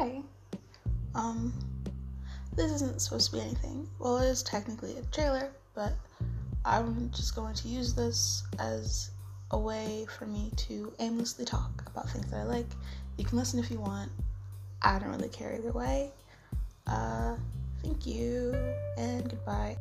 Hi. Um, this isn't supposed to be anything. Well, it is technically a trailer, but I'm just going to use this as a way for me to aimlessly talk about things that I like. You can listen if you want. I don't really care either way. Uh, thank you and goodbye.